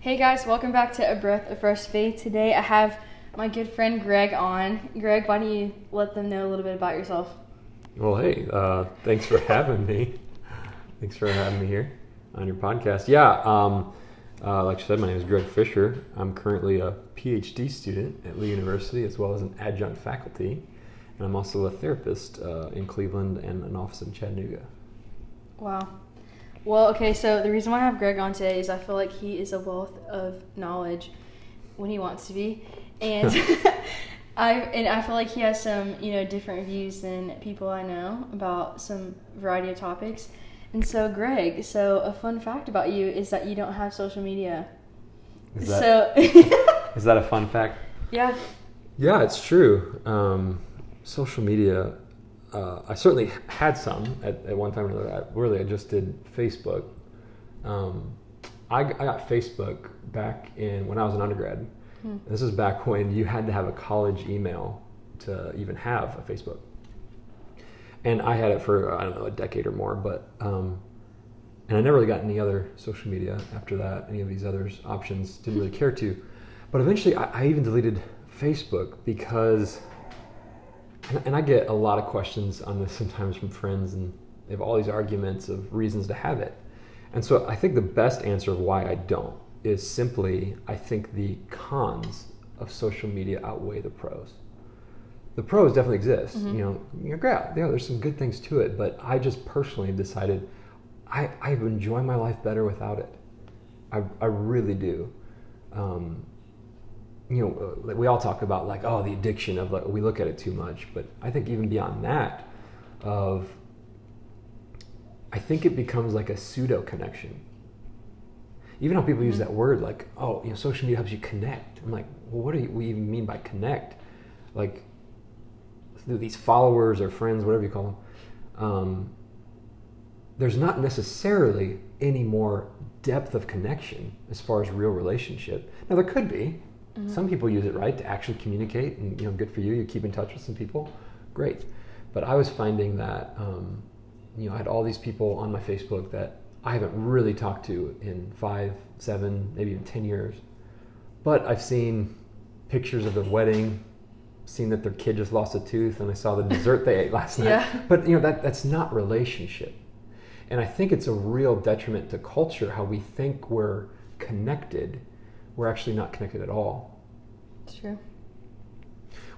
Hey guys, welcome back to A Breath of Fresh Faith. Today I have my good friend Greg on. Greg, why don't you let them know a little bit about yourself? Well, hey, uh, thanks for having me. Thanks for having me here on your podcast. Yeah, um, uh, like you said, my name is Greg Fischer. I'm currently a PhD student at Lee University as well as an adjunct faculty. And I'm also a therapist uh, in Cleveland and an office in Chattanooga. Wow. Well, okay, so the reason why I have Greg on today is I feel like he is a wealth of knowledge when he wants to be. And I and I feel like he has some, you know, different views than people I know about some variety of topics. And so Greg, so a fun fact about you is that you don't have social media. Is that, so is that a fun fact? Yeah. Yeah, it's true. Um, social media uh, I certainly had some at, at one time or another. I, really, I just did Facebook. Um, I, I, got Facebook back in when I was an undergrad. Hmm. This is back when you had to have a college email to even have a Facebook. And I had it for I don't know a decade or more, but um, and I never really got any other social media after that. Any of these other options didn't really care to. But eventually, I, I even deleted Facebook because and, and I get a lot of questions on this sometimes from friends, and they have all these arguments of reasons to have it. And so I think the best answer of why I don't is simply I think the cons of social media outweigh the pros. The pros definitely exist. Mm-hmm. You know, you're great. Yeah, there's some good things to it, but I just personally decided I, I enjoy my life better without it. I, I really do. Um, you know, we all talk about like, oh, the addiction of like, we look at it too much. But I think even beyond that, of, I think it becomes like a pseudo connection. Even how people use mm-hmm. that word, like, oh, you know, social media helps you connect. I'm like, well, what do you, we even mean by connect? Like, through these followers or friends, whatever you call them. Um, there's not necessarily any more depth of connection as far as real relationship. Now there could be, Mm-hmm. Some people use it right to actually communicate, and you know, good for you. You keep in touch with some people, great. But I was finding that um, you know I had all these people on my Facebook that I haven't really talked to in five, seven, maybe even ten years. But I've seen pictures of their wedding, seen that their kid just lost a tooth, and I saw the dessert they ate last night. Yeah. But you know that that's not relationship, and I think it's a real detriment to culture how we think we're connected we're actually not connected at all. It's true.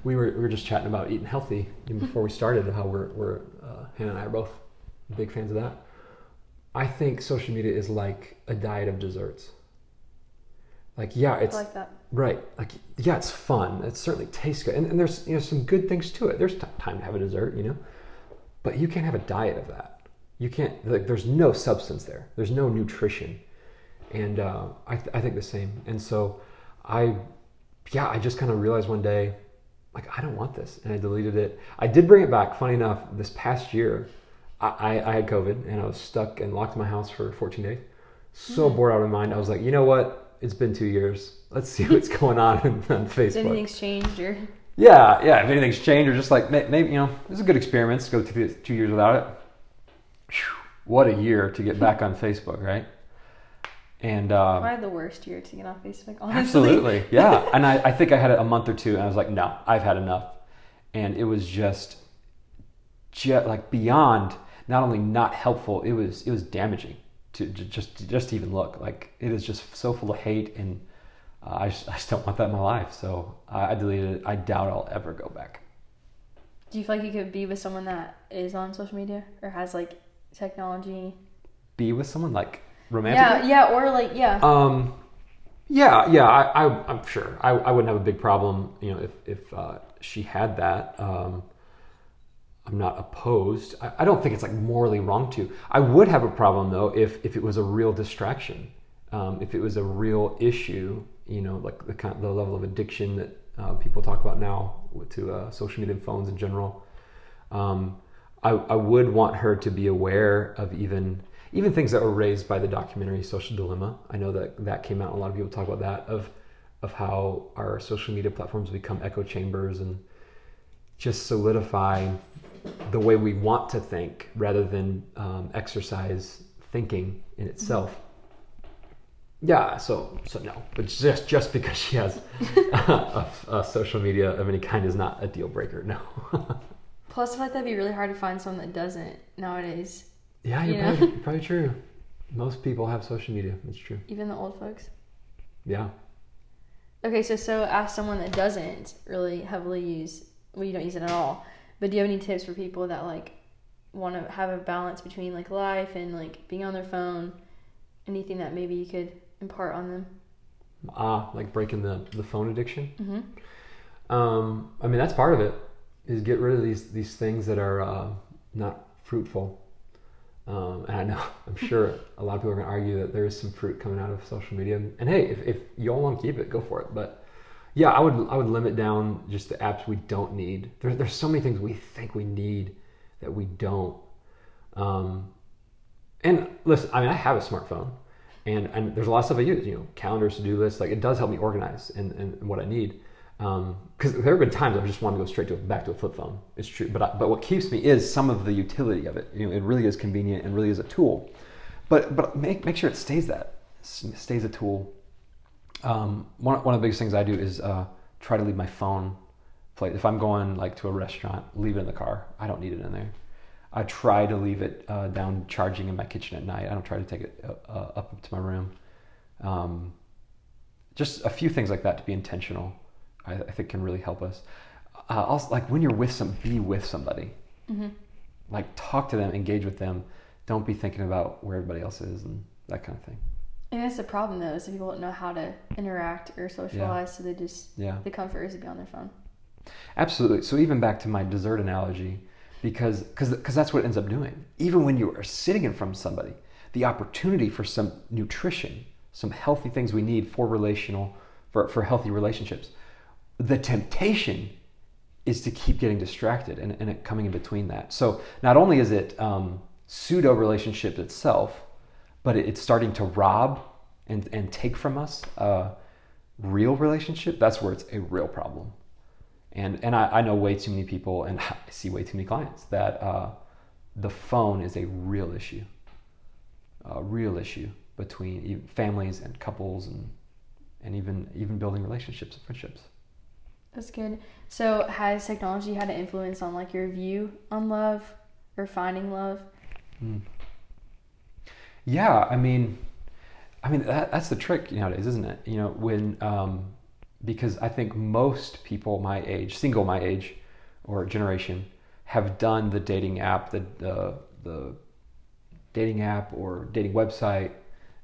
We were, we were just chatting about eating healthy even before we started, how we're, we're uh, Hannah and I are both big fans of that. I think social media is like a diet of desserts. Like, yeah, it's like that. Right. Like, yeah, it's fun. It certainly tastes good. And, and there's, you know, some good things to it. There's t- time to have a dessert, you know, but you can't have a diet of that. You can't, like, there's no substance there. There's no nutrition and uh, I, th- I think the same. And so I, yeah, I just kind of realized one day, like I don't want this, and I deleted it. I did bring it back. Funny enough, this past year, I, I had COVID and I was stuck and locked in my house for 14 days. So mm-hmm. bored out of my mind. I was like, you know what? It's been two years. Let's see what's going on on Facebook. Did anything's changed or? Yeah, yeah. If anything's changed, or just like maybe you know, it's a good experiment. Let's go two, two years without it. Whew, what a year to get back on Facebook, right? And um, I had the worst year to get off Facebook. Honestly. Absolutely, yeah. and I, I think I had it a month or two, and I was like, no, I've had enough. And it was just, just like beyond not only not helpful, it was it was damaging to, to just just to even look. Like it is just so full of hate, and uh, I just I just don't want that in my life. So I, I deleted it. I doubt I'll ever go back. Do you feel like you could be with someone that is on social media or has like technology? Be with someone like romantically. Yeah, yeah, or like yeah. Um, yeah, yeah. I, I am sure I, I wouldn't have a big problem, you know, if if uh, she had that. Um, I'm not opposed. I, I, don't think it's like morally wrong to. I would have a problem though if if it was a real distraction, um, if it was a real issue, you know, like the kind the level of addiction that uh, people talk about now to uh, social media and phones in general. Um, I, I would want her to be aware of even even things that were raised by the documentary Social Dilemma. I know that that came out. A lot of people talk about that of of how our social media platforms become echo chambers and just solidify the way we want to think rather than um, exercise thinking in itself. Yeah, so so no, but just just because she has a, a social media of any kind is not a deal breaker. No. Plus, I feel like that'd be really hard to find someone that doesn't nowadays. Yeah, you're, You probably, you're probably true. Most people have social media. It's true. Even the old folks. Yeah. Okay, so so ask someone that doesn't really heavily use, well, you don't use it at all. But do you have any tips for people that like want to have a balance between like life and like being on their phone? Anything that maybe you could impart on them? Ah, like breaking the the phone addiction. Mm-hmm. Um, I mean, that's part of it. Is get rid of these these things that are uh, not fruitful. Um, and I know I'm sure a lot of people are going to argue that there is some fruit coming out of social media. And hey, if, if you all want to keep it, go for it. But yeah, I would I would limit down just the apps we don't need. There, there's so many things we think we need that we don't. Um, and listen, I mean, I have a smartphone, and and there's a lot of stuff I use. You know, calendars, to do lists. Like it does help me organize and, and what I need. Because there have been times I've just wanted to go straight to back to a flip phone. It's true, but I, but what keeps me is some of the utility of it. You know, it really is convenient and really is a tool. But but make make sure it stays that S- stays a tool. Um, one one of the biggest things I do is uh, try to leave my phone plate. If I'm going like to a restaurant, leave it in the car. I don't need it in there. I try to leave it uh, down charging in my kitchen at night. I don't try to take it uh, uh, up to my room. Um, just a few things like that to be intentional, I, I think can really help us. Uh, also, like when you're with some, be with somebody. Mm-hmm. Like talk to them, engage with them. Don't be thinking about where everybody else is and that kind of thing. And that's the problem though, is that people don't know how to interact or socialize, so they just Yeah. the comfort is to be on their phone. Absolutely. So even back to my dessert analogy, because because because that's what it ends up doing. Even when you are sitting in front of somebody, the opportunity for some nutrition, some healthy things we need for relational for, for healthy relationships, the temptation is to keep getting distracted and, and coming in between that. So not only is it um, pseudo relationship itself, but it, it's starting to rob and, and take from us a real relationship. That's where it's a real problem. And and I, I know way too many people, and I see way too many clients that uh, the phone is a real issue, a real issue between families and couples, and and even even building relationships and friendships. That's good. So has technology had an influence on like your view on love or finding love? Mm. Yeah, I mean, I mean that, that's the trick nowadays, isn't it? You know, when um, because I think most people my age, single my age or generation, have done the dating app, the the, dating app or dating website,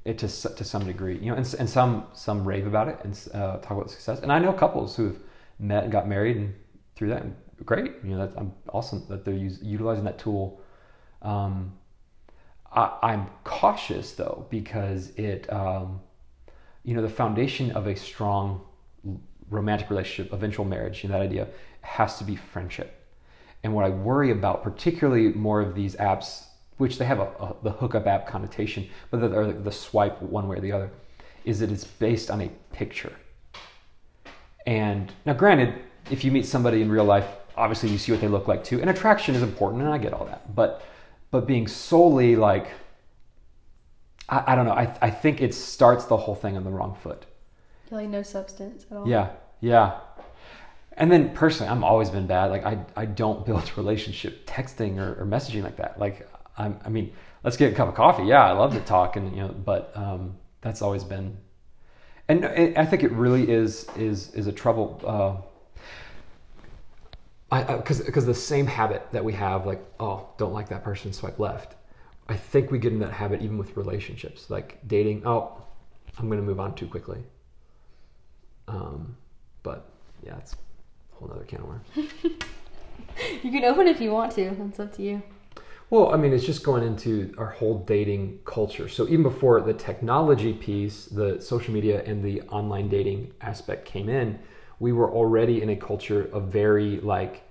it to to some degree. You know, and, and some some rave about it and uh, talk about success. And I know couples who've met and got married and through that, great. You know, that's I'm awesome that they're use, utilizing that tool. Um, I, I'm cautious though because it, um, you know, the foundation of a strong romantic relationship, eventual marriage, you know, that idea has to be friendship. And what I worry about, particularly more of these apps, which they have a, a the hookup app connotation, but the, or the swipe one way or the other, is that it's based on a picture. And now, granted, if you meet somebody in real life, obviously you see what they look like too, and attraction is important, and I get all that. But but being solely like, I, I don't know, I, I think it starts the whole thing on the wrong foot. Like no substance at all. Yeah, yeah. And then personally, I'm always been bad. Like I, I don't build relationship texting or, or messaging like that. Like I'm, I mean, let's get a cup of coffee. Yeah, I love to talk, and you know, but um, that's always been. And I think it really is is is a trouble. Uh, I because because the same habit that we have, like oh, don't like that person, swipe left. I think we get in that habit even with relationships, like dating. Oh, I'm going to move on too quickly. Um, but yeah, it's a whole other can of worms. You can open if you want to. That's up to you. Well, I mean, it's just going into our whole dating culture. So even before the technology piece, the social media and the online dating aspect came in, we were already in a culture of very like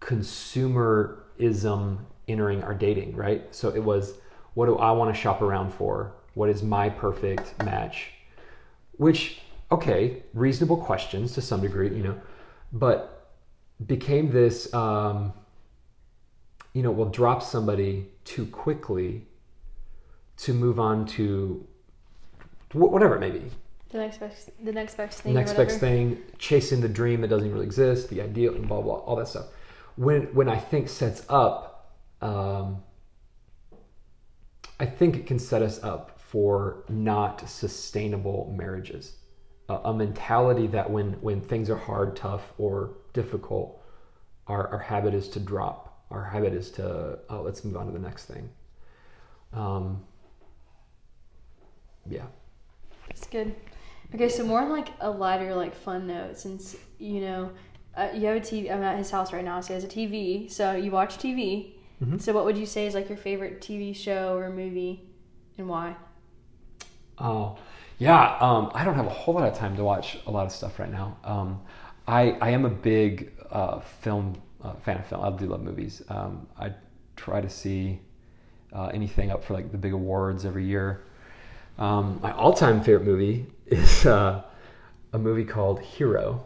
consumerism entering our dating, right? So it was, what do I want to shop around for? What is my perfect match? Which, okay, reasonable questions to some degree, you know, but became this, um, you know, will drop somebody too quickly to move on to whatever it may be. The next best, the next best thing. next best thing, chasing the dream that doesn't even really exist, the ideal, and blah blah, all that stuff. When when I think sets up, um, I think it can set us up for not sustainable marriages. A, a mentality that when when things are hard, tough, or difficult, our our habit is to drop. Our habit is to oh, let's move on to the next thing. Um, yeah. That's good. Okay, so more on like a lighter, like fun note, since you know uh, you have a TV. I'm at his house right now, so he has a TV. So you watch TV. Mhm. So what would you say is like your favorite TV show or movie, and why? Oh, yeah. Um, I don't have a whole lot of time to watch a lot of stuff right now. Um, I I am a big uh, film uh, fan of film. I do love movies. Um, I try to see uh, anything up for like the big awards every year. Um, my all-time favorite movie is uh, a movie called Hero.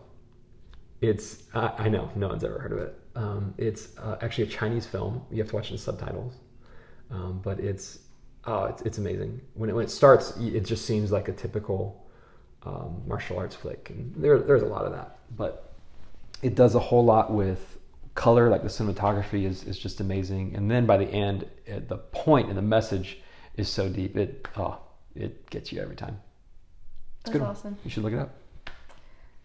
It's I, I know no one's ever heard of it. Um, it's uh, actually a Chinese film. You have to watch it in subtitles, um, but it's oh, it's, it's amazing. When it when it starts, it just seems like a typical um, martial arts flick, and there there's a lot of that. But it does a whole lot with color. Like the cinematography is is just amazing, and then by the end, it, the point and the message is so deep. It oh, it gets you every time. It's That's good. awesome. You should look it up.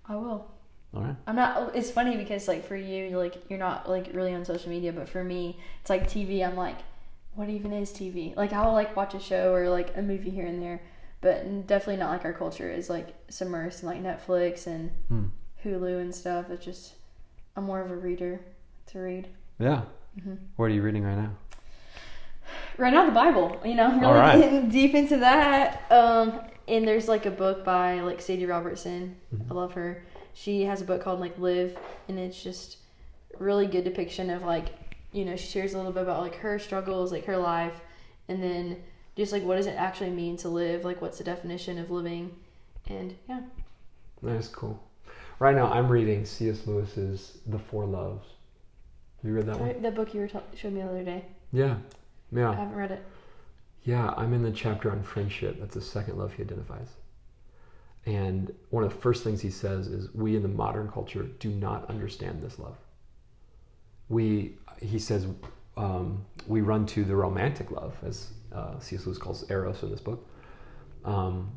I will. All right. I'm not. It's funny because like for you, you're like you're not like really on social media, but for me, it's like TV. I'm like, what even is TV? Like I'll like watch a show or like a movie here and there, but definitely not like our culture is like submersed in like Netflix and Hmm. Hulu and stuff. It's just I'm more of a reader to read. Yeah. hmm What are you reading right now? Right now, the Bible. You know, I'm really All right. getting deep into that. Um, and there's like a book by like Sadie Robertson. Mhm. I love her. She has a book called like Live, and it's just really good depiction of like you know she shares a little bit about like her struggles, like her life, and then just like what does it actually mean to live? Like what's the definition of living? And yeah, That's cool. Right now, I'm reading C.S. Lewis's The Four Loves. Have you read that one? that book you were t- showed me the other day. Yeah. Yeah. I haven't read it. Yeah, I'm in the chapter on friendship. That's the second love he identifies. And one of the first things he says is, We in the modern culture do not understand this love. We, he says, um, we run to the romantic love, as uh, C.S. Lewis calls Eros in this book. Um,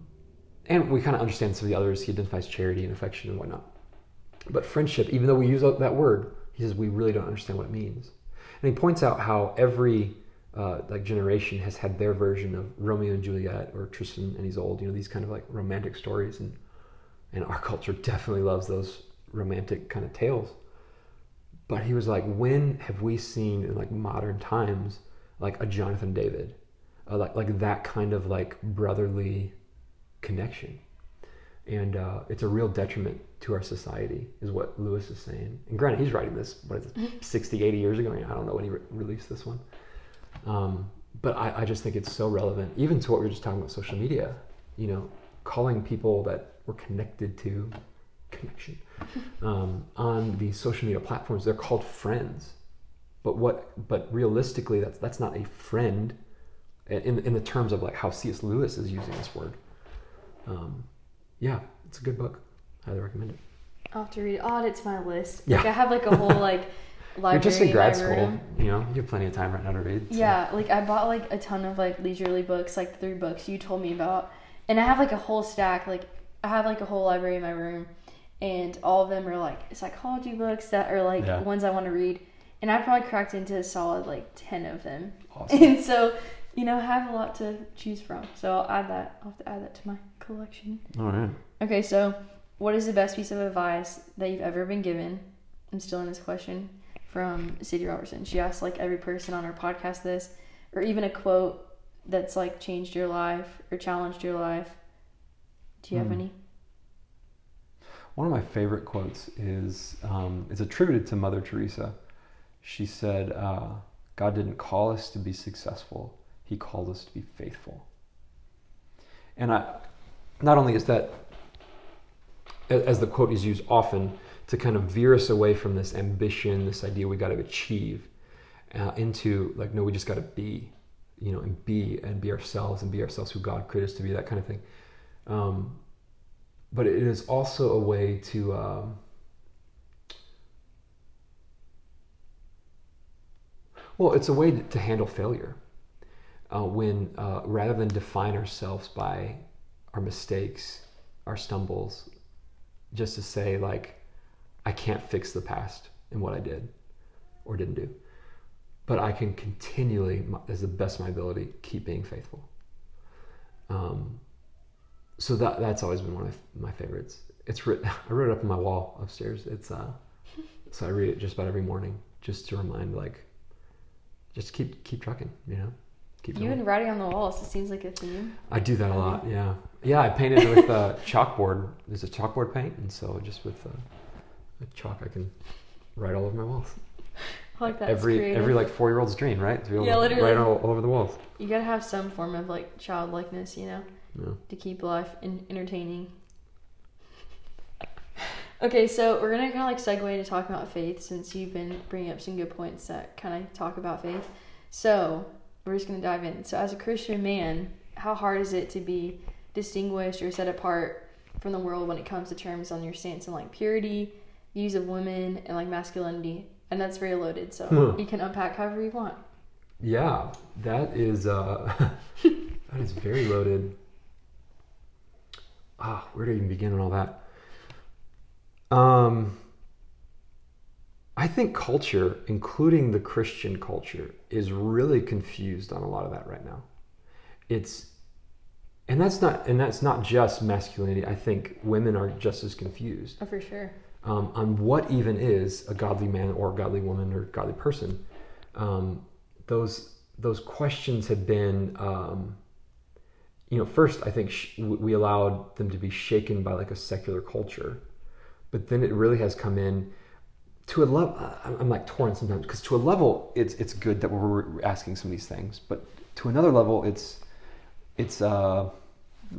and we kind of understand some of the others. He identifies charity and affection and whatnot. But friendship, even though we use that word, he says we really don't understand what it means. And he points out how every uh, like generation has had their version of Romeo and Juliet or Tristan and Isolde. You know these kind of like romantic stories, and and our culture definitely loves those romantic kind of tales. But he was like, when have we seen in like modern times like a Jonathan David, uh, like like that kind of like brotherly connection? And uh, it's a real detriment to our society, is what Lewis is saying. And granted, he's writing this, what is it, 60, 80 years ago? I don't know when he re- released this one. Um, but I, I just think it's so relevant, even to what we were just talking about social media. You know, calling people that we're connected to, connection, um, on these social media platforms, they're called friends. But what? But realistically, that's that's not a friend, in in the terms of like how C.S. Lewis is using this word. Um, yeah, it's a good book. Highly recommend it. I'll have to read it. Oh, I'll add it to my list. Yeah. Like I have like a whole like library. You're just in grad school, room. you know. You have plenty of time right now to read. so- Yeah, like I bought like a ton of like leisurely books, like the three books you told me about, and I have like a whole stack. Like I have like a whole library in my room, and all of them are like psychology books that are like Yeah. ones I want to read, and I probably cracked into a solid like ten of them, Awesome. and so you know I have a lot to choose from. So I'll add that. I'll have to add that to my collection. All right. Okay, so what is the best piece of advice that you've ever been given? I'm still in this question from Sadie Robertson. She asked like every person on her podcast this, or even a quote that's like changed your life or challenged your life. Do you have Hmm. any? One of my favorite quotes is um, it's attributed to Mother Teresa. She said, uh, "God didn't call us to be successful; He called us to be faithful." And I, not only is that, as the quote is used often to kind of veer us away from this ambition, this idea we got to achieve, uh, into like, no, we just got to be, you know, and be and be ourselves and be ourselves who God created us to be, that kind of thing. Um, but it is also a way to um, well, it's a way to handle failure. Uh, when uh, rather than define ourselves by our mistakes, our stumbles, just to say like, I can't fix the past and what I did or didn't do, but I can continually, as the best of my ability, keep being faithful. Um, so that that's always been one of my favorites. It's written, I wrote it up on my wall upstairs. It's uh, so I read it just about every morning, just to remind like, just keep keep trucking, you know. Keep You going. and writing on the walls, it seems like a theme. I do that a lot. Yeah, yeah. I painted with uh, chalkboard. There's a chalkboard paint, and so just with uh, a chalk, I can write all over my walls. I like that. every creative. every like four year old's dream, right? To be able Yeah, to literally. write all, all over the walls. You gotta have some form of like childlikeness, you know, Yeah. to keep life in- entertaining. okay, so we're gonna kind of like segue to talking about faith since you've been bringing up some good points that kind of talk about faith. So we're just gonna dive in. So as a Christian man, how hard is it to be distinguished or set apart from the world when it comes to terms on your stance on like purity, views of women, and like masculinity? And that's very loaded, so Hmm. you can unpack however you want. Yeah, that is uh, that is very loaded. Ah, where to even begin on all that? Um, I think culture, including the Christian culture, is really confused on a lot of that right now. It's and that's not and that's not just masculinity. I think women are just as confused Oh, for sure. um, on what even is a godly man or a godly woman or godly person. Um, those those questions have been, um, you know, first I think sh- we allowed them to be shaken by like a secular culture, but then it really has come in to a level. I'm like torn sometimes because to a level it's it's good that we're asking some of these things, but to another level it's it's uh,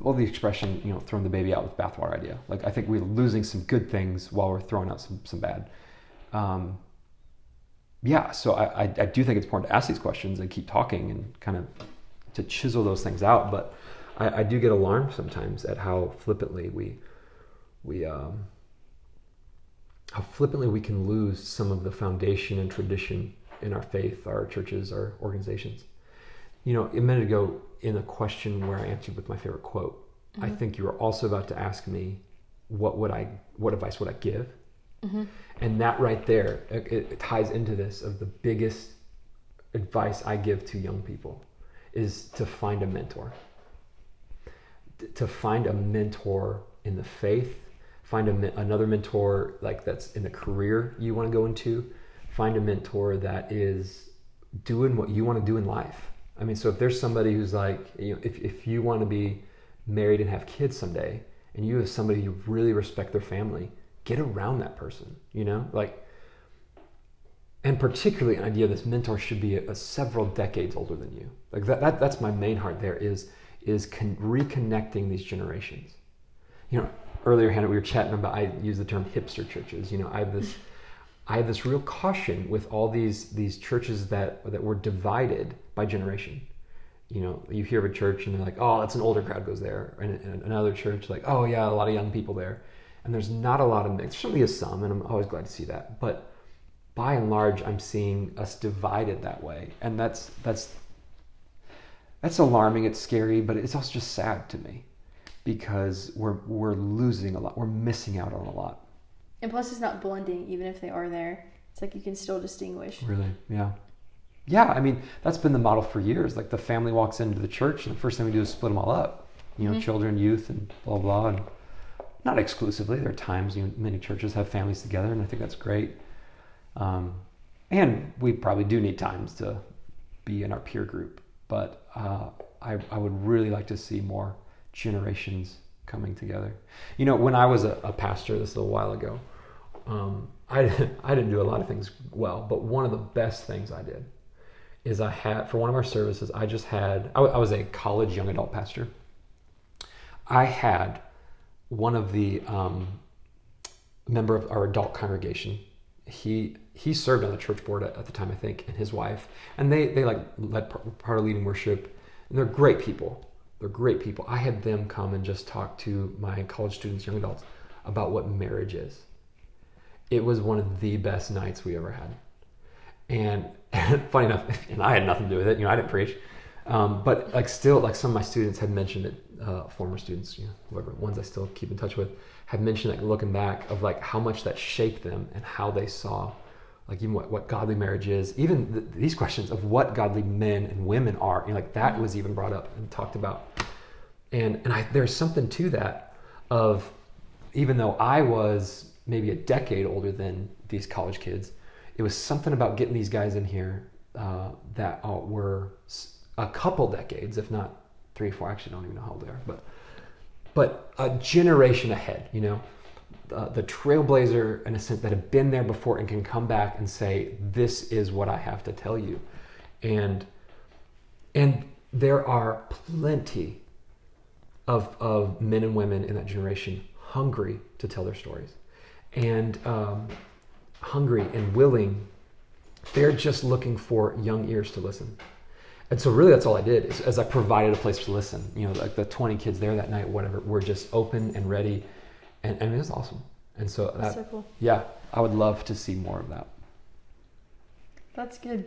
well the expression you know throwing the baby out with bathwater idea. Like I think we're losing some good things while we're throwing out some some bad. Um, yeah, so I, I, I do think it's important to ask these questions and keep talking and kind of to chisel those things out. But I, I do get alarmed sometimes at how flippantly we we um, how flippantly we can lose some of the foundation and tradition in our faith, our churches, our organizations. You know, a minute ago in a question where I answered with my favorite quote, I mm-hmm. think you were also about to ask me, what would I, what advice would I give? Mm-hmm. And that right there, it, it ties into this of the biggest advice I give to young people is to find a mentor. To find a mentor in the faith, find a, another mentor like that's in the career you want to go into, find a mentor that is doing what you want to do in life. I mean, so if there's somebody who's like, you know, if, if you want to be married and have kids someday, and you have somebody you really respect their family, get around that person, you know? Like, and particularly an idea this mentor should be a, a several decades older than you. Like that, that that's my main heart there is is con- reconnecting these generations. You know, earlier Hannah, we were chatting about I use the term hipster churches. You know, I have this mm-hmm. I have this real caution with all these these churches that that were divided by generation. You know, you hear of a church and they're like, oh, it's an older crowd goes there, and, and another church like, oh yeah, a lot of young people there, and there's not a lot of mix. There certainly is some, and I'm always glad to see that, but by and large, I'm seeing us divided that way, and that's that's that's alarming. It's scary, but it's also just sad to me because we're we're losing a lot. We're missing out on a lot. And plus, it's not blending, even if they are there. It's like you can still distinguish. Really, yeah, yeah. I mean, that's been the model for years. Like the family walks into the church, and the first thing we do is split them all up. You know, Mhm. children, youth, and blah blah. And not exclusively. There are times you know, many churches have families together, and I think that's great. Um, and we probably do need times to be in our peer group, but uh, I, I would really like to see more generations coming together. You know, when I was a, a pastor, this a little while ago, um, I, I didn't do a lot of things well, but one of the best things I did is I had, for one of our services, I just had, I, was a college young adult pastor. I had one of the um, member of our adult congregation. He he served on the church board at, at the time, I think, and his wife, and they they like led par- part of leading worship, and they're great people. They're great people. I had them come and just talk to my college students, young adults, about what marriage is. It was one of the best nights we ever had. And, funny enough, and I had nothing to do with it. You know, I didn't preach. Um, but like still, like some of my students had mentioned it, uh, former students, you know, whoever, ones I still keep in touch with, had mentioned like looking back of like how much that shaped them and how they saw like even what, what godly marriage is, even th- these questions of what godly men and women are, you know, like that was even brought up and talked about. And, and I, there's something to that of, even though I was maybe a decade older than these college kids, it was something about getting these guys in here uh, that uh, were a couple decades, if not three, four. Actually, I don't even know how old they are, but but a generation ahead. You know, uh, the trailblazer in a sense that have been there before and can come back and say, "This is what I have to tell you," and and there are plenty of of men and women in that generation hungry to tell their stories, and um, hungry and willing. They're just looking for young ears to listen. And so really that's all I did is, as I provided a place to listen. You know, like the 20 kids there that night, whatever, were just open and ready. And, and it was awesome. And so, That's that, so cool. yeah, I would love to see more of that. That's good.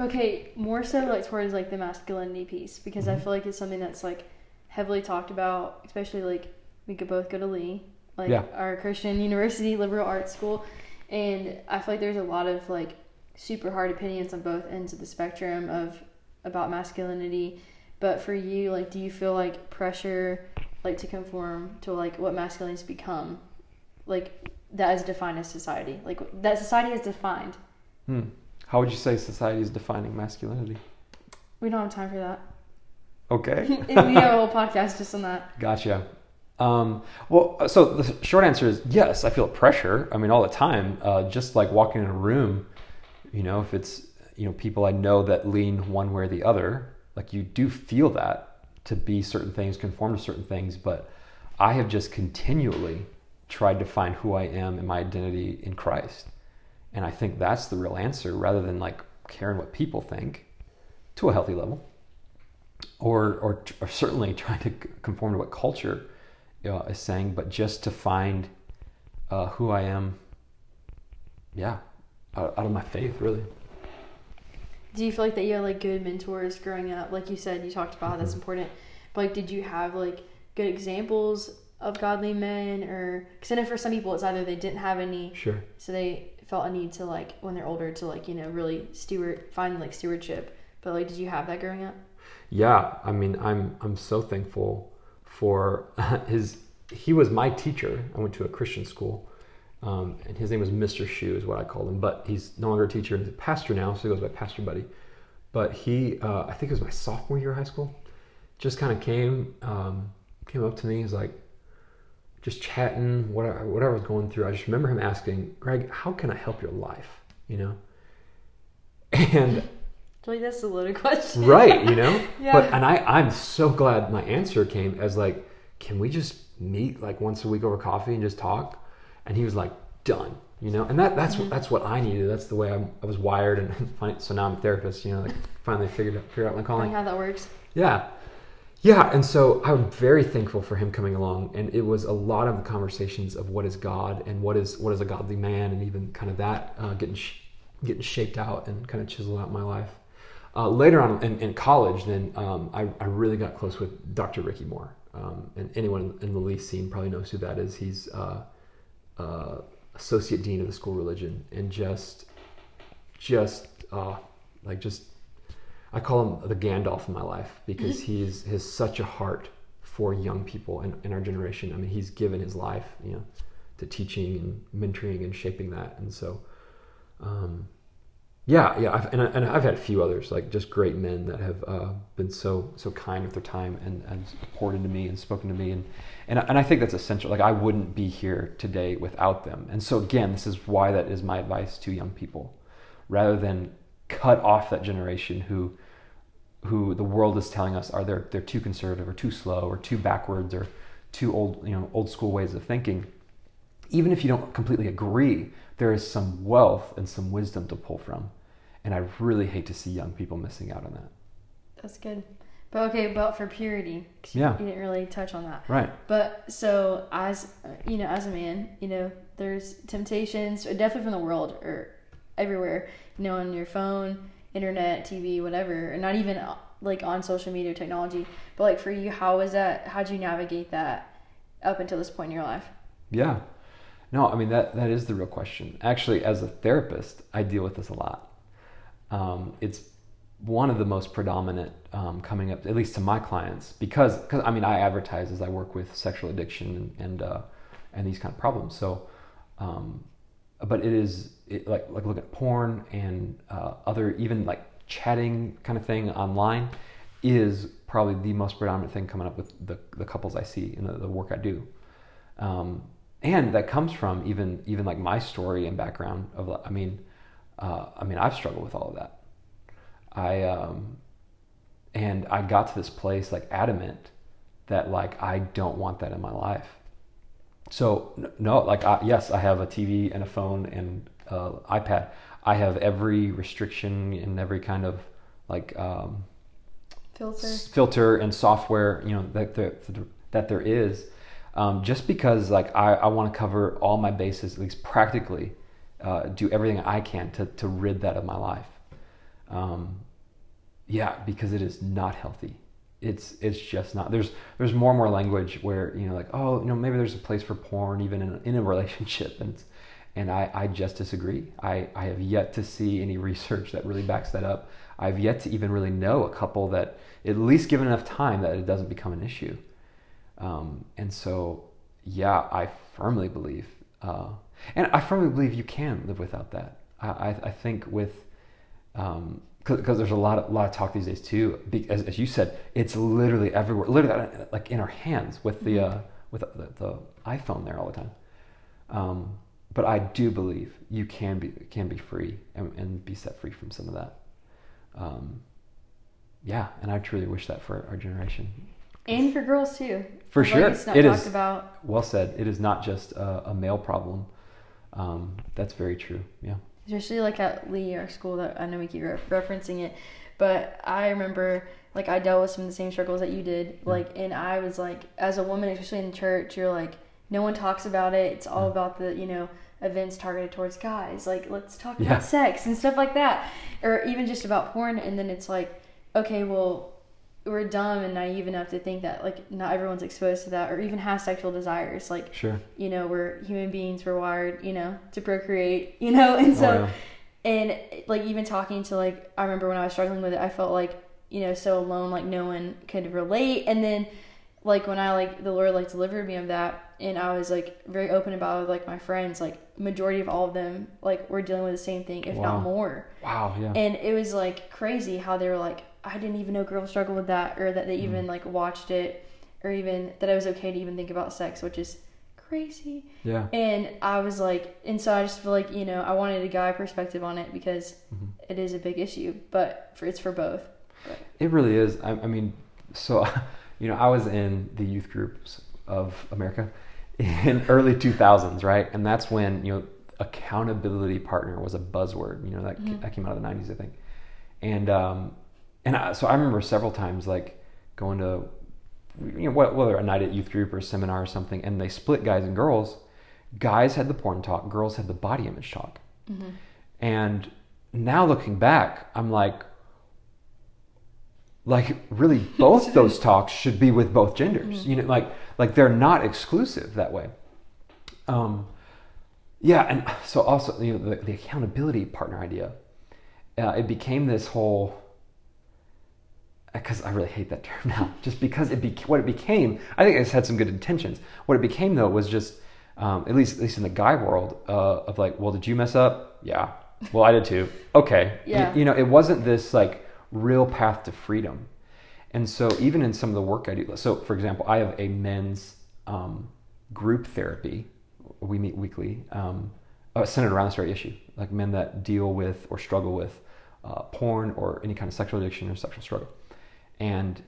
Okay, more so like towards like the masculinity piece because I Mhm. feel like it's something that's like heavily talked about, especially like we could both go to Lee, like Yeah. our Christian university liberal arts school, and I feel like there's a lot of like super hard opinions on both ends of the spectrum of about masculinity. But for you, like, do you feel like pressure, like, to conform to like what masculinity has become, like that is defined as society, like that society is defined? Hmm. How would you say society is defining masculinity? We don't have time for that. Okay. we have a whole podcast just on that. Gotcha. Um, well, so the short answer is yes, I feel pressure. I mean, all the time. Uh, just like walking in a room, you know, if it's you know people I know that lean one way or the other, like you do feel that to be certain things, conform to certain things. But I have just continually tried to find who I am and my identity in Christ, and I think that's the real answer, rather than like caring what people think, to a healthy level or, or, or certainly trying to conform to what culture uh, is saying, but just to find uh, who I am, yeah, out, out of my faith, really. Do you feel like that you had like good mentors growing up? Like you said, you talked about how that's Mhm. important. But like, did you have like good examples of godly men, or because I know for some people it's either they didn't have any, Sure. so they felt a need to like when they're older to like you know really steward find like stewardship. But like, did you have that growing up? Yeah, I mean, I'm I'm so thankful for his. He was my teacher. I went to a Christian school, um, and his name was Mr. Shu, is what I called him. But he's no longer a teacher; he's a pastor now, so he goes by Pastor Buddy. But he, uh, I think it was my sophomore year of high school, just kind of came um, came up to me. He's like, just chatting, whatever, whatever I was going through. I just remember him asking, "Greg, how can I help your life?" You know, and like that's a loaded question. right you know Yeah. but and i i'm so glad my answer came as like can we just meet like once a week over coffee and just talk and he was like done you know and that that's Mm-hmm. what that's what i needed that's the way I'm, i was wired and so now i'm a therapist you know like finally figured out figured out my calling how that works. yeah. Yeah. And so I'm very thankful for him coming along. And it was a lot of conversations of what is God and what is, what is a godly man and even kind of that uh, getting, sh- getting shaped out and kind of chiseled out in my life. Uh, later on in, in college, then um, I, I really got close with Dr. Rickie Moore. Um, and anyone in the Lee scene probably knows who that is. He's uh, uh, associate dean of the school of religion and just, just uh, like just I call him the Gandalf in my life because he's has such a heart for young people in, in our generation. I mean, he's given his life, you know, to teaching and mentoring and shaping that. And so, um, yeah, yeah, I've, and, I, I've had a few others, like just great men that have uh, been so so kind with their time and, and poured into me and spoken to me, and and I, and I think that's essential. Like I wouldn't be here today without them. And so again, this is why that is my advice to young people, rather than cut off that generation who who the world is telling us are they're they're too conservative or too slow or too backwards or too old you know old school ways of thinking even if you don't completely agree there is some wealth and some wisdom to pull from and i really hate to see young people missing out on that That's good. But okay, but for purity, Yeah. you didn't really touch on that. Right. But so as you know, as a man, you know, there's temptations, definitely from the world or everywhere. You know, on your phone, internet, TV, whatever, and not even uh, like on social media technology. But like for you, how was that? How'd you navigate that up until this point in your life? Yeah. No, I mean that that is the real question. Actually, as a therapist, I deal with this a lot. Um, it's one of the most predominant um, coming up, at least to my clients, because because I mean I advertise as I work with sexual addiction and and, uh, and these kind of problems. So, um, but it is it, like like look at porn and uh, other even like chatting kind of thing online is probably the most predominant thing coming up with the, the couples I see in the, the work I do. Um, and that comes from even even like my story and background of I mean uh, I mean I've struggled with all of that. I um, and I got to this place like adamant that like I don't want that in my life. So no, like I, yes, I have a TV and a phone and uh, iPad. I have every restriction and every kind of like um, Filter. filter and software you know that there, that there is um, just because like I, I want to cover all my bases at least practically uh, do everything I can to, to rid that of my life. Um, yeah because it is not healthy. It's it's just not there's there's more and more language where you know like oh you know maybe there's a place for porn even in, in a relationship. And and I, I just disagree. I, I have yet to see any research that really backs that up. I've yet to even really know a couple that at least given enough time that it doesn't become an issue. Um, and so yeah I firmly believe uh, and I firmly believe you can live without that I, I, I think with um, because there's a lot of lot of talk these days too. As, as you said, it's literally everywhere, literally like in our hands with the uh, with the, the iPhone there all the time. Um, but I do believe you can be can be free and, and be set free from some of that. Um, yeah, and I truly wish that for our generation. And for girls too. For sure, it talked is. about. Well said. It is not just a, a male problem. Um, that's very true. Yeah. especially like at Lee, our school that I know we keep re- referencing it, but I remember like I dealt with some of the same struggles that you did. Like, and I was like, as a woman, especially in church, you're like, no one talks about it. It's all Yeah. about the you know events targeted towards guys. Like, let's talk Yeah. about sex and stuff like that, or even just about porn. And then it's like, okay, well. We're dumb and naive enough to think that like not everyone's exposed to that or even has sexual desires. Like Sure. you know, we're human beings, we're wired, you know, to procreate, you know, and oh, so, Oh, yeah. and like even talking to like, I remember when I was struggling with it, I felt like, you know, so alone, like no one could relate. And then, like, when I like, the Lord like delivered me of that, and I was like very open about it with like my friends, like, majority of all of them, like, were dealing with the same thing, if Wow. not more. Wow. Yeah. And it was like crazy how they were like, I didn't even know girls struggle with that, or that they even like watched it, or even that I was okay to even think about sex, which is crazy. yeah. And I was like, and so I just feel like you know I wanted a guy perspective on it because Mhm. it is a big issue, but for, it's for both. It really is. I, I mean, so you know, I was in the youth groups of America in early 2000s, right? And that's when you know accountability partner was a buzzword. You know that Mhm. that came out of the 90s, I think. And um, and I, so I remember several times like going to you know whether a night at youth group or seminar or something, and they split guys and girls. Guys had the porn talk, girls had the body image talk. Mm-hmm. And now looking back, I'm like, like really both those talks should be with both genders. You know, like like they're not exclusive that way. Um, yeah, and so also you know the, the accountability partner idea, uh, it became this whole. Because I really hate that term now, just because it be, what it became. I think it's had some good intentions. What it became though was just, um, at least at least in the guy world, uh, of like, well, did you mess up? Yeah. Well, I did too. Okay. Yeah. you know, it wasn't this like real path to freedom. And so even in some of the work I do, so for example, I have a men's um, group therapy. We meet weekly, um, centered around this very issue, like men that deal with or struggle with uh, porn or any kind of sexual addiction or sexual struggle. And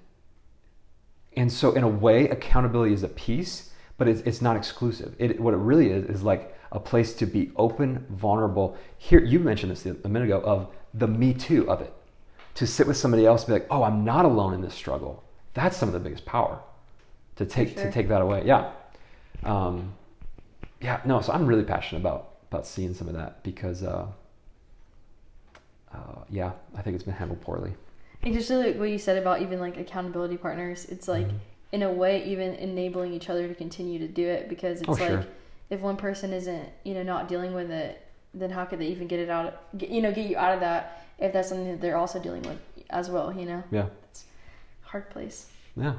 and so in a way, accountability is a piece, but it's, it's not exclusive. It, what it really is is like a place to be open, vulnerable. Here, you mentioned this a minute ago of the me too of it to sit with somebody else and be like, oh, I'm not alone in this struggle. That's some of the biggest power to take sure. to take that away. Yeah. Um, yeah, no, so I'm really passionate about about seeing some of that because uh, uh, yeah, I think it's been handled poorly. And just like what you said about even like accountability partners, it's like Mhm. in a way even enabling each other to continue to do it because it's Oh, like sure. if one person isn't you know not dealing with it, then how could they even get it out? Get, you know, get you out of that if that's something that they're also dealing with as well. You know, Yeah. It's hard place. Yeah.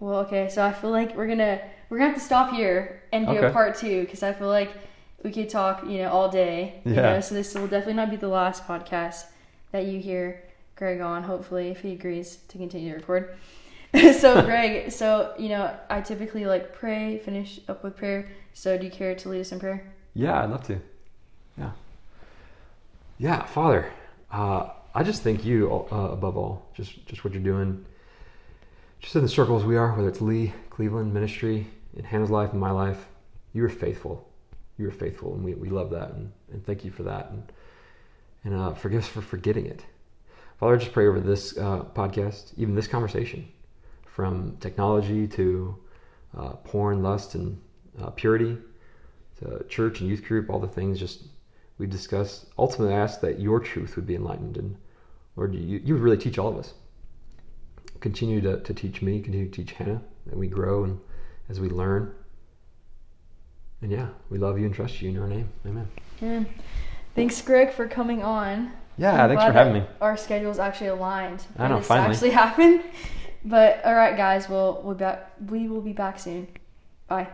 Well, okay, so I feel like we're gonna we're gonna have to stop here and do Okay. a part two because I feel like we could talk, you know, all day. You Yeah. know, so this will definitely not be the last podcast that you hear Greg on. Hopefully, if he agrees to continue to record. so, Greg, so you know, I typically like pray, finish up with prayer. So, do you care to lead us in prayer? Yeah, I'd love to. Yeah. Yeah, Father, uh, I just thank you uh, above all, just just what you're doing, just in the circles we are, whether it's Lee, Cleveland ministry, in Hannah's life, in my life. You are faithful. You are faithful, and we, we love that, and, and thank you for that, and and uh, forgive us for forgetting it. Father, I just pray over this uh, podcast, even this conversation, from technology to uh, porn, lust, and uh, purity to church and youth group, all the things just we discussed. Ultimately, I ask that your truth would be enlightened, and Lord, you, you would really teach all of us. Continue to, to teach me, continue to teach Hannah, that we grow and as we learn. And yeah, we love you and trust you in your name. Amen. And thanks, Greg, for coming on. Yeah, I'm thanks for having me. Our schedules actually aligned. I know, this finally. actually happened. But all right, guys, we'll we'll back. We will be back soon. Bye.